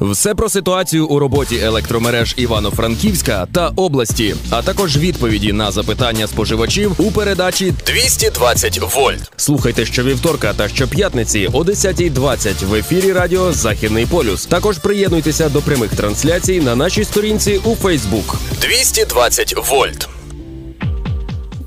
Все про ситуацію у роботі електромереж Івано-Франківська та області, а також відповіді на запитання споживачів у передачі 220 вольт. Слухайте щовівторка та щоп'ятниці о 10.20 в ефірі Радіо Західний полюс. Також приєднуйтеся до прямих трансляцій на нашій сторінці у Фейсбук. 220 вольт.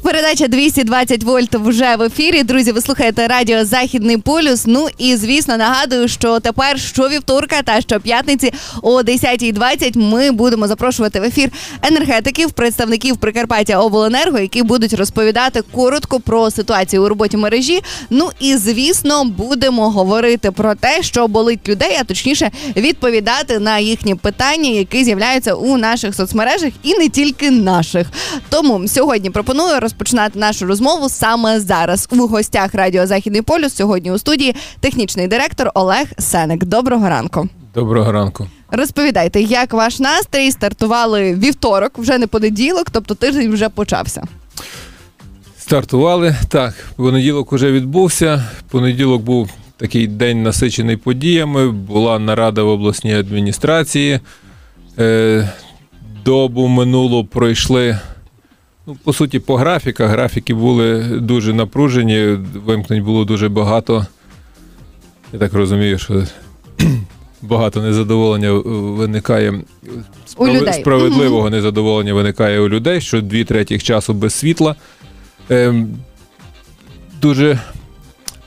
Передача 220 вольт вже в ефірі. Друзі, ви слухаєте радіо Західний полюс. Ну і звісно нагадую, що тепер щовівторка та щоп'ятниці о 10.20 ми будемо запрошувати в ефір енергетиків, представників Прикарпаття Обленерго, які будуть розповідати коротко про ситуацію у роботі мережі. Ну і звісно, будемо говорити про те, що болить людей, а точніше відповідати на їхні питання, які з'являються у наших соцмережах, і не тільки наших. Тому сьогодні пропоную розпочинати нашу розмову саме зараз. У гостях Радіо Західний полюс сьогодні у студії технічний директор Олег Сеник. Доброго ранку. Доброго ранку. Розповідайте, як ваш настрій стартували вівторок, вже не понеділок, тобто тиждень вже почався. Стартували так. Понеділок уже відбувся. Понеділок був такий день насичений подіями. Була нарада в обласній адміністрації. Е, Добу минуло пройшли. Ну, по суті, по графіках. Графіки були дуже напружені, вимкнень було дуже багато. Я так розумію, що багато незадоволення виникає У людей. справедливого незадоволення виникає у людей, що дві третіх часу без світла. Ем, дуже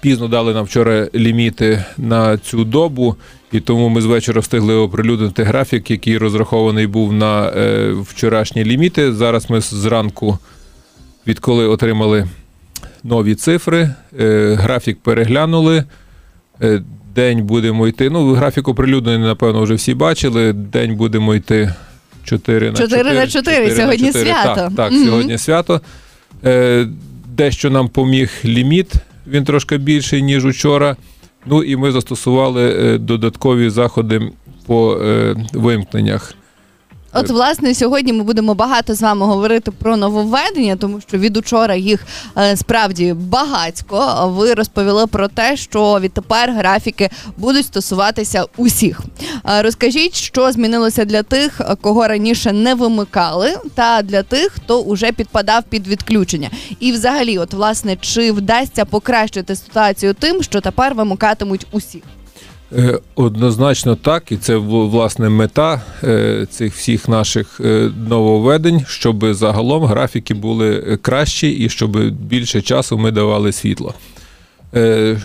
пізно дали нам вчора ліміти на цю добу, і тому ми з вечора встигли оприлюднити графік, який розрахований був на е, вчорашні ліміти. Зараз ми зранку, відколи отримали нові цифри, е, графік переглянули. Е, день будемо йти. Ну, графік оприлюднений, напевно, вже всі бачили. День будемо йти 4 на 4. 4 на 4, сьогодні свято. Так, так Мгм. сьогодні свято. Е, дещо нам поміг ліміт, він трошки більший, ніж учора. Ну і ми застосували е, додаткові заходи по е, вимкненнях. От, власне, сьогодні ми будемо багато з вами говорити про нововведення, тому що від учора їх е, справді багатько. Ви розповіли про те, що відтепер графіки будуть стосуватися усіх. Е, Розкажіть, що змінилося для тих, кого раніше не вимикали, та для тих, хто уже підпадав під відключення. І, взагалі, от власне, чи вдасться покращити ситуацію тим, що тепер вимикатимуть усіх? Е, Однозначно так, і це власне мета е, цих всіх наших е, нововведень, щоб загалом графіки були кращі і щоб більше часу ми давали світло.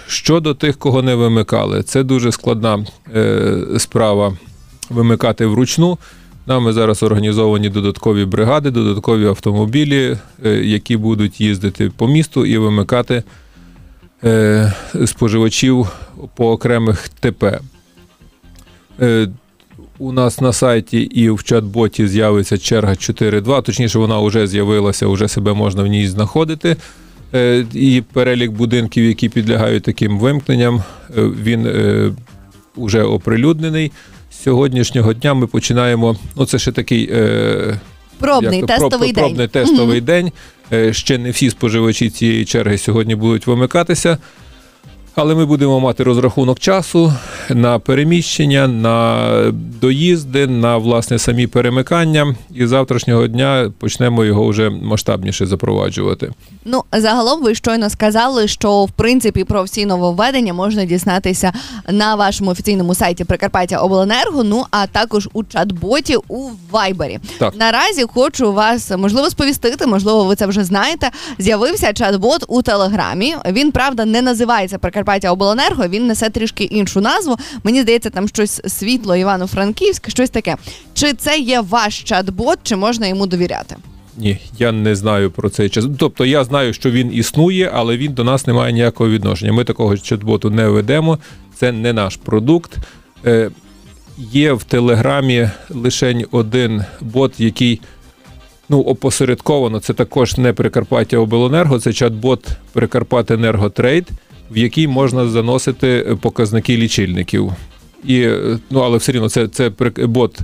Щодо тих, кого не вимикали, це дуже складна справа вимикати вручну. Нами зараз організовані додаткові бригади, додаткові автомобілі, які будуть їздити по місту і вимикати споживачів по окремих ТП. Е, У нас на сайті і в чат-боті з'явиться черга 4.2, точніше, вона вже з'явилася, вже себе можна в ній знаходити. Е, І перелік будинків, які підлягають таким вимкненням, е, він е, вже оприлюднений. З сьогоднішнього дня ми починаємо. Ну, це ще такий е, Пробний як тестовий проб- день. Пробний тестовий день. Е, Ще не всі споживачі цієї черги сьогодні будуть вимикатися. Але ми будемо мати розрахунок часу на переміщення, на доїзди, на власне самі перемикання. І з завтрашнього дня почнемо його вже масштабніше запроваджувати. Ну, загалом ви щойно сказали, що в принципі про всі нововведення можна дізнатися на вашому офіційному сайті Прикарпаття Обленерго, ну а також у чат-боті у Вайбері. Так. Наразі хочу вас можливо сповістити, можливо, ви це вже знаєте. З'явився чат-бот у Телеграмі. Він правда не називається Прикарпаття Обленерго. Він несе трішки іншу назву. Мені здається, там щось світло Івано-Франківськ, щось таке. Чи це є ваш чат-бот, чи можна йому довіряти? Ні, я не знаю про цей час. Тобто я знаю, що він існує, але він до нас не має ніякого відношення. Ми такого чат-боту не ведемо. Це не наш продукт. Е, є в Телеграмі лише один бот, який ну, опосередковано, це також не Прикарпаття Обленерго, це чат-бот Прикарпатенерготрейд, в який можна заносити показники лічильників. І, е, ну, але все рівно це, це бот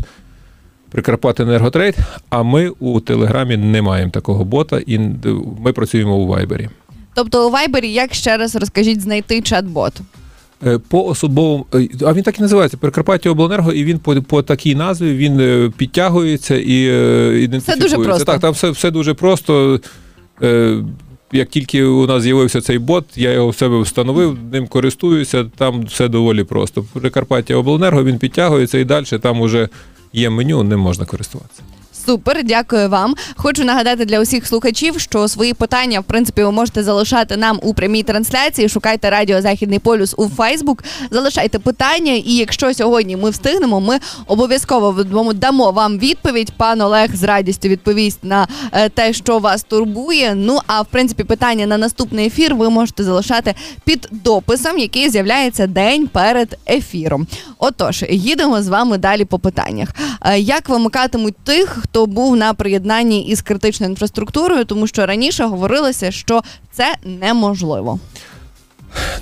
Прикарпатенерготрейд, а ми у Телеграмі не маємо такого бота, і ми працюємо у Вайбері. Тобто у Вайбері, як ще раз розкажіть, знайти чат-бот? Е, По особовому, е, а він так і називається Прикарпаття Обленерго, і він по, по такій назві він е, підтягується і е, ідентифікується. просто. Так, там все, все дуже просто. Як тільки у нас з'явився цей бот, я його в себе встановив, ним користуюся, там все доволі просто. Прикарпаття Обленерго він підтягується і далі там уже є меню, ним можна користуватися. Супер, дякую вам. Хочу нагадати для усіх слухачів, що свої питання, в принципі, ви можете залишати нам у прямій трансляції. Шукайте Радіо Західний полюс у Фейсбук. Залишайте питання, і якщо сьогодні ми встигнемо, ми обов'язково дамо- вам відповідь. Пан Олег з радістю відповість на е, те, що вас турбує. Ну а в принципі, питання на наступний ефір ви можете залишати під дописом, який з'являється день перед ефіром. Отож, їдемо з вами далі по питаннях. Е, Як вимикатимуть тих, хто був на приєднанні із критичною інфраструктурою, тому що раніше говорилося, що це неможливо.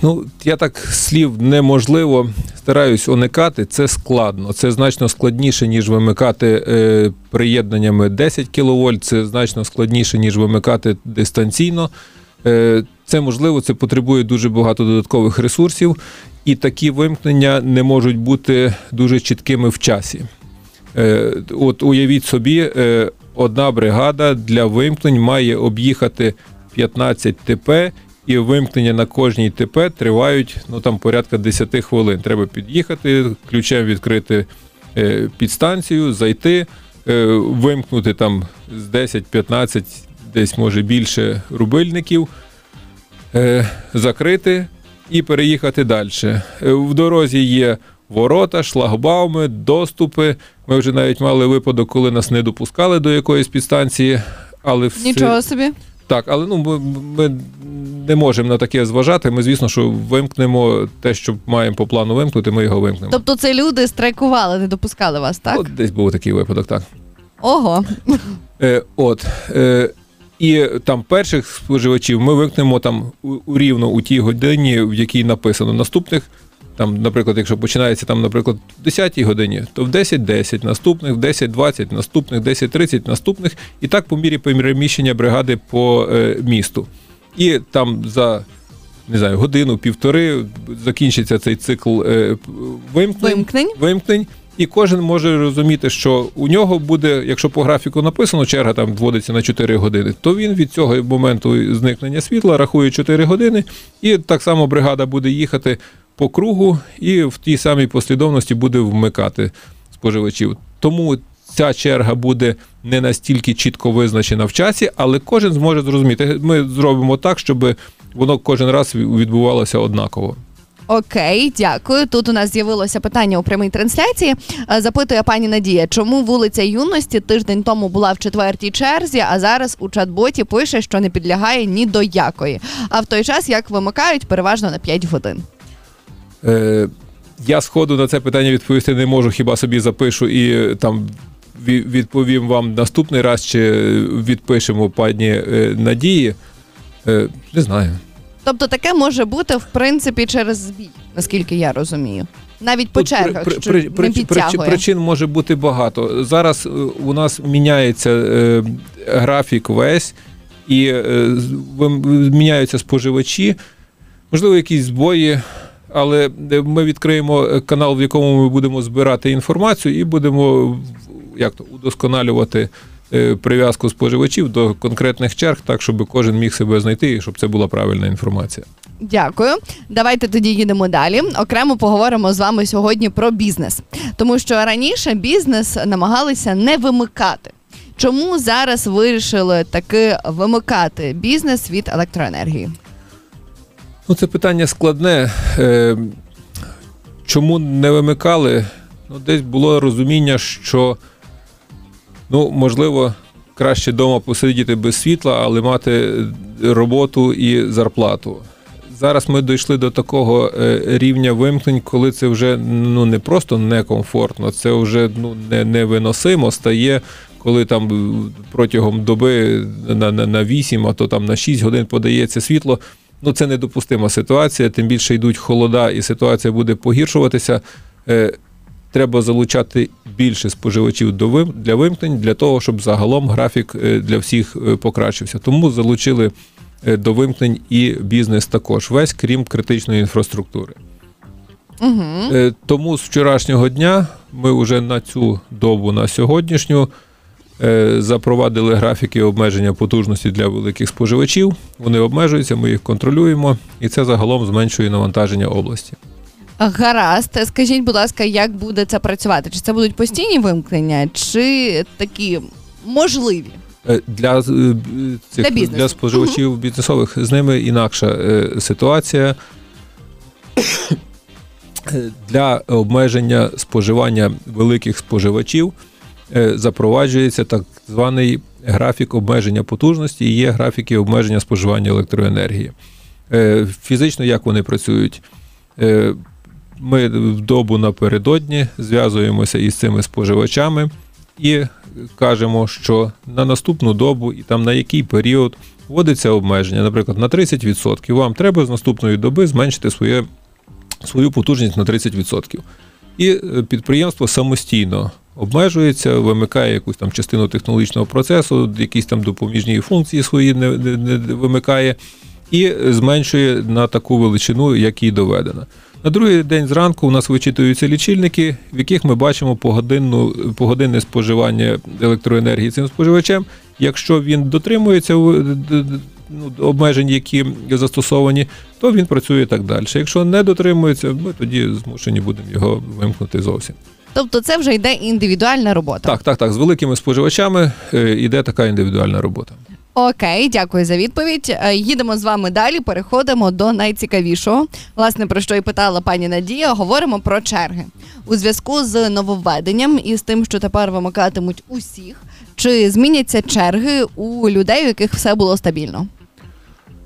Ну, я так слів неможливо стараюсь уникати. Це складно. Це значно складніше, ніж вимикати е, приєднаннями 10 кВт, це значно складніше, ніж вимикати дистанційно. Е, це можливо, це потребує дуже багато додаткових ресурсів, і такі вимкнення не можуть бути дуже чіткими в часі. Е, от уявіть собі, е, одна бригада для вимкнень має об'їхати 15 ТП, і вимкнення на кожній ТП тривають ну там порядка 10 хвилин. Треба під'їхати, ключем відкрити е, підстанцію, зайти, вимкнути там з 10-15, десь може більше рубильників, закрити і переїхати далі. В дорозі є ворота, шлагбауми, доступи. Ми вже навіть мали випадок, коли нас не допускали до якоїсь підстанції. Але все... Нічого собі. Так, але ну ми, ми не можемо на таке зважати. Ми, звісно, що вимкнемо те, що маємо по плану вимкнути, ми його вимкнемо. Тобто це люди страйкували, не допускали вас, так? От десь був такий випадок, так. Ого. Е, от. Е, і там перших споживачів ми вимкнемо там у, у рівно у тій годині, в якій написано. Наступних, там, наприклад, якщо починається там, наприклад, в 10-й годині, то в 10.10, наступних в 10.20, наступних 10.30, наступних, і так по мірі переміщення бригади по е, місту. І там за не знаю, годину, півтори закінчиться цей цикл е, вимкнень, Вимкнень. вимкнень. І кожен може розуміти, що у нього буде, якщо по графіку написано, черга там вводиться на 4 години, то він від цього моменту зникнення світла рахує 4 години, і так само бригада буде їхати по кругу і в тій самій послідовності буде вмикати споживачів. Тому ця черга буде не настільки чітко визначена в часі, але кожен зможе зрозуміти. Ми зробимо так, щоб воно кожен раз відбувалося однаково. Окей, дякую. Тут у нас з'явилося питання у прямій трансляції. Е, Запитує пані Надія, чому вулиця юності тиждень тому була в четвертій черзі, а зараз у чат-боті пише, що не підлягає ні до якої. А в той час як вимикають переважно на 5 годин. Е, я сходу на це питання відповісти не можу, хіба собі запишу і е, там відповім вам наступний раз, чи відпишемо пані е, Надії. Не знаю. Тобто таке може бути в принципі через збій, наскільки я розумію. Навіть по Тут чергах, при- що при- не при- підтягує. причин- може бути багато. Зараз у нас міняється е, графік весь, і е, міняються споживачі, можливо, якісь збої. Але е, ми відкриємо е, канал, в якому ми будемо збирати інформацію, і будемо як то удосконалювати е, прив'язку споживачів до конкретних черг, так щоб кожен міг себе знайти, і щоб це була правильна інформація. Дякую. Давайте тоді їдемо далі. Окремо поговоримо з вами сьогодні про бізнес, тому що раніше бізнес намагалися не вимикати. Чому зараз вирішили таки вимикати бізнес від електроенергії? Ну, це питання складне. Е, чому не вимикали? Ну, десь було розуміння, що ну, можливо, краще вдома посидіти без світла, але мати роботу і зарплату. Зараз ми дійшли до такого е, рівня вимкнень, коли це вже ну, не просто некомфортно, це вже ну, не, невиносимо стає, коли там протягом доби на, на, на 8, а то там на 6 годин подається світло. Ну, це недопустима ситуація, тим більше йдуть холода, і ситуація буде погіршуватися. Е, Треба залучати більше споживачів до вим- для вимкнень для того, щоб загалом графік е, для всіх е, покращився. Тому залучили до вимкнень і бізнес також, весь крім критичної інфраструктури. Угу. Тому з вчорашнього дня ми вже на цю добу, на сьогоднішню, запровадили графіки обмеження потужності для великих споживачів. Вони обмежуються, ми їх контролюємо, і це загалом зменшує навантаження області. Гаразд, скажіть, будь ласка, як буде це працювати? Чи це будуть постійні вимкнення, чи такі можливі? Е, Для, е, цих, Для для споживачів бізнесових з ними інакша е, ситуація. Е, Для обмеження споживання великих споживачів е, запроваджується так званий графік обмеження потужності і є графіки обмеження споживання електроенергії. Е, Фізично як вони працюють? Е, Ми в добу напередодні зв'язуємося із цими споживачами і кажемо, що на наступну добу і там на який період вводиться обмеження, наприклад, на 30%. Вам треба з наступної доби зменшити своє, свою потужність на 30%. І е, підприємство самостійно обмежується, вимикає якусь там частину технологічного процесу, якісь там допоміжні функції свої не, не, не вимикає і зменшує на таку величину, як їй доведено. На другий день зранку у нас вичитуються лічильники, в яких ми бачимо погодинну, погодинне споживання електроенергії цим споживачем. Якщо він дотримується ну, обмежень, які застосовані, то він працює так далі. Якщо не дотримується, ми тоді змушені будемо його вимкнути зовсім. Тобто це вже йде індивідуальна робота. Так, так, так. З великими споживачами е, йде така індивідуальна робота. Окей, дякую за відповідь. Е, Їдемо з вами далі. Переходимо до найцікавішого. Власне, про що і питала пані Надія. Говоримо про черги у зв'язку з нововведенням і з тим, що тепер вимикатимуть усіх. Чи зміняться черги у людей, у яких все було стабільно?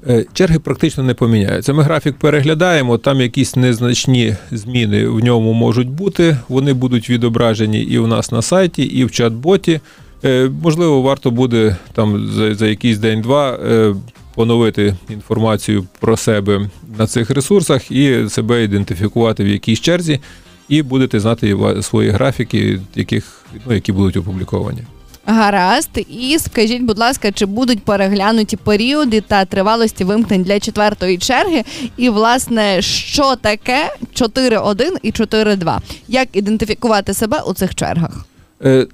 Е, Черги практично не поміняються. Ми графік переглядаємо, там якісь незначні зміни в ньому можуть бути. Вони будуть відображені і у нас на сайті, і в чат-боті. Е, Можливо, варто буде там за, за якийсь день-два е, поновити інформацію про себе на цих ресурсах і себе ідентифікувати в якійсь черзі, і будете знати свої графіки, яких, ну, які будуть опубліковані. Гаразд, і скажіть, будь ласка, чи будуть переглянуті періоди та тривалості вимкнень для четвертої черги? І власне, що таке 4.1 і 4.2? Як ідентифікувати себе у цих чергах? Е,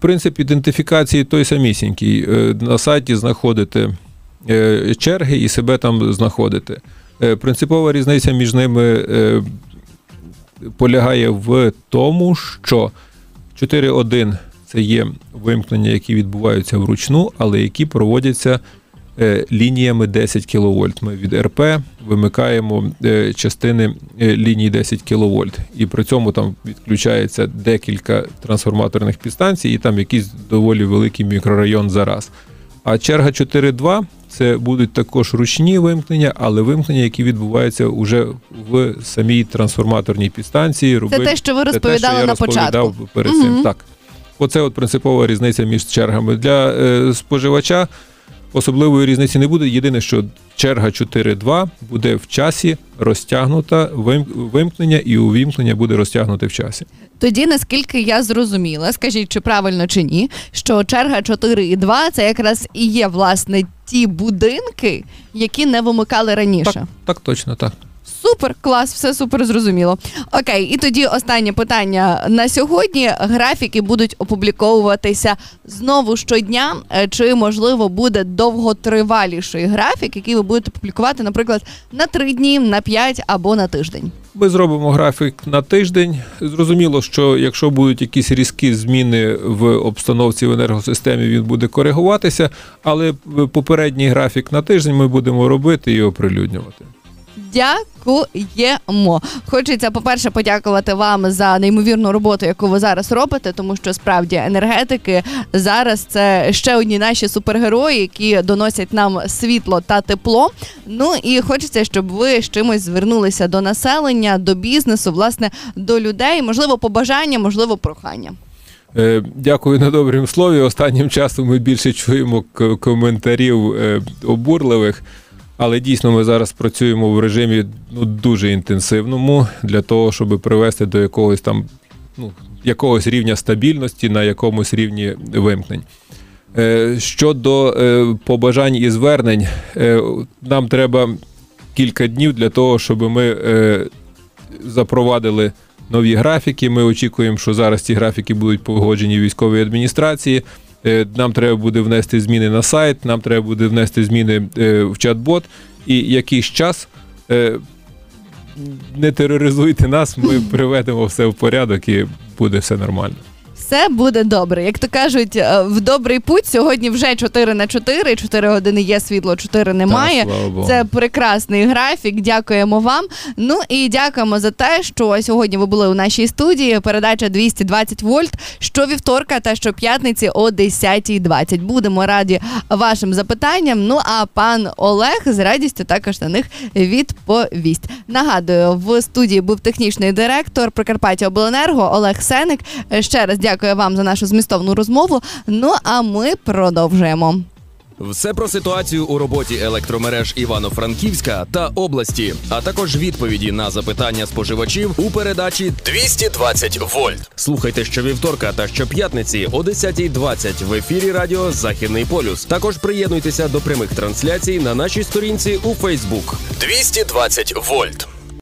Принцип ідентифікації той самісінький. Е, На сайті знаходите е, черги і себе там знаходите. Е, Принципова різниця між ними полягає в тому, що 4.1 це є вимкнення, які відбуваються вручну, але які проводяться е, лініями 10 кВт. Ми від РП вимикаємо е, частини ліній 10 кВт. І при цьому там відключається декілька трансформаторних підстанцій, і там якийсь доволі великий мікрорайон за раз. А черга 4.2 це будуть також ручні вимкнення, але вимкнення, які відбуваються вже в самій трансформаторній підстанції. Це те, що ви Це те, розповідали що я на розповідав початку. перед Мгм. цим. Так. Оце от принципова різниця між чергами. Для е, споживача особливої різниці не буде. Єдине, що черга 4.2 буде в часі розтягнута, вим- вимкнення і увімкнення буде розтягнуте в часі. Тоді, наскільки я зрозуміла, скажіть, чи правильно чи ні, що черга 4.2 це якраз і є власне ті будинки, які не вимикали раніше. Так, так точно, так. Супер, клас, все супер зрозуміло. Окей, і тоді останнє питання на сьогодні. Графіки будуть опубліковуватися знову щодня. Е, Чи можливо буде довготриваліший графік, який ви будете публікувати, наприклад, на три дні, на п'ять або на тиждень? Ми зробимо графік на тиждень. Зрозуміло, що якщо будуть якісь різкі зміни в обстановці в енергосистемі, він буде коригуватися, але попередній графік на тиждень ми будемо робити і оприлюднювати. Дякуємо. Хочеться, по-перше, подякувати вам за неймовірну роботу, яку ви зараз робите, тому що справді енергетики зараз це ще одні наші супергерої, які доносять нам світло та тепло. Ну і хочеться, щоб ви з чимось звернулися до населення, до бізнесу, власне, до людей. Можливо, побажання, можливо, прохання. Е, Дякую на добрім слові. Останнім часом ми більше чуємо коментарів е, обурливих, але дійсно ми зараз працюємо в режимі ну, дуже інтенсивному для того, щоб привести до якогось там ну, якогось рівня стабільності на якомусь рівні вимкнень. Е, Щодо е, побажань і звернень, е, нам треба кілька днів для того, щоб ми запровадили нові графіки. Ми очікуємо, що зараз ці графіки будуть погоджені військовій адміністрації. Е, Нам треба буде внести зміни на сайт, нам треба буде внести зміни е, в чат-бот. І якийсь час е, не тероризуйте нас, ми приведемо все в порядок і буде все нормально. Все буде добре. Як то кажуть, е, в добрий путь сьогодні вже 4 на 4, 4 години є світло, 4 немає. Та. Це прекрасний графік. Дякуємо вам. Ну і дякуємо за те, що сьогодні ви були у нашій студії. Передача 220 вольт щовівторка та щоп'ятниці о 10.20. Будемо раді вашим запитанням. Ну а пан Олег з радістю також на них відповість. Нагадую, в студії був технічний директор Прикарпаття Обленерго Олег Сеник. Ще раз дякую вам за нашу змістовну розмову. Ну а ми продовжуємо. Все про ситуацію у роботі електромереж Івано-Франківська та області, а також відповіді на запитання споживачів у передачі 220 вольт. Слухайте щовівторка та щоп'ятниці о 10.20 в ефірі Радіо Західний полюс. Також приєднуйтеся до прямих трансляцій на нашій сторінці у Фейсбук. 220 вольт.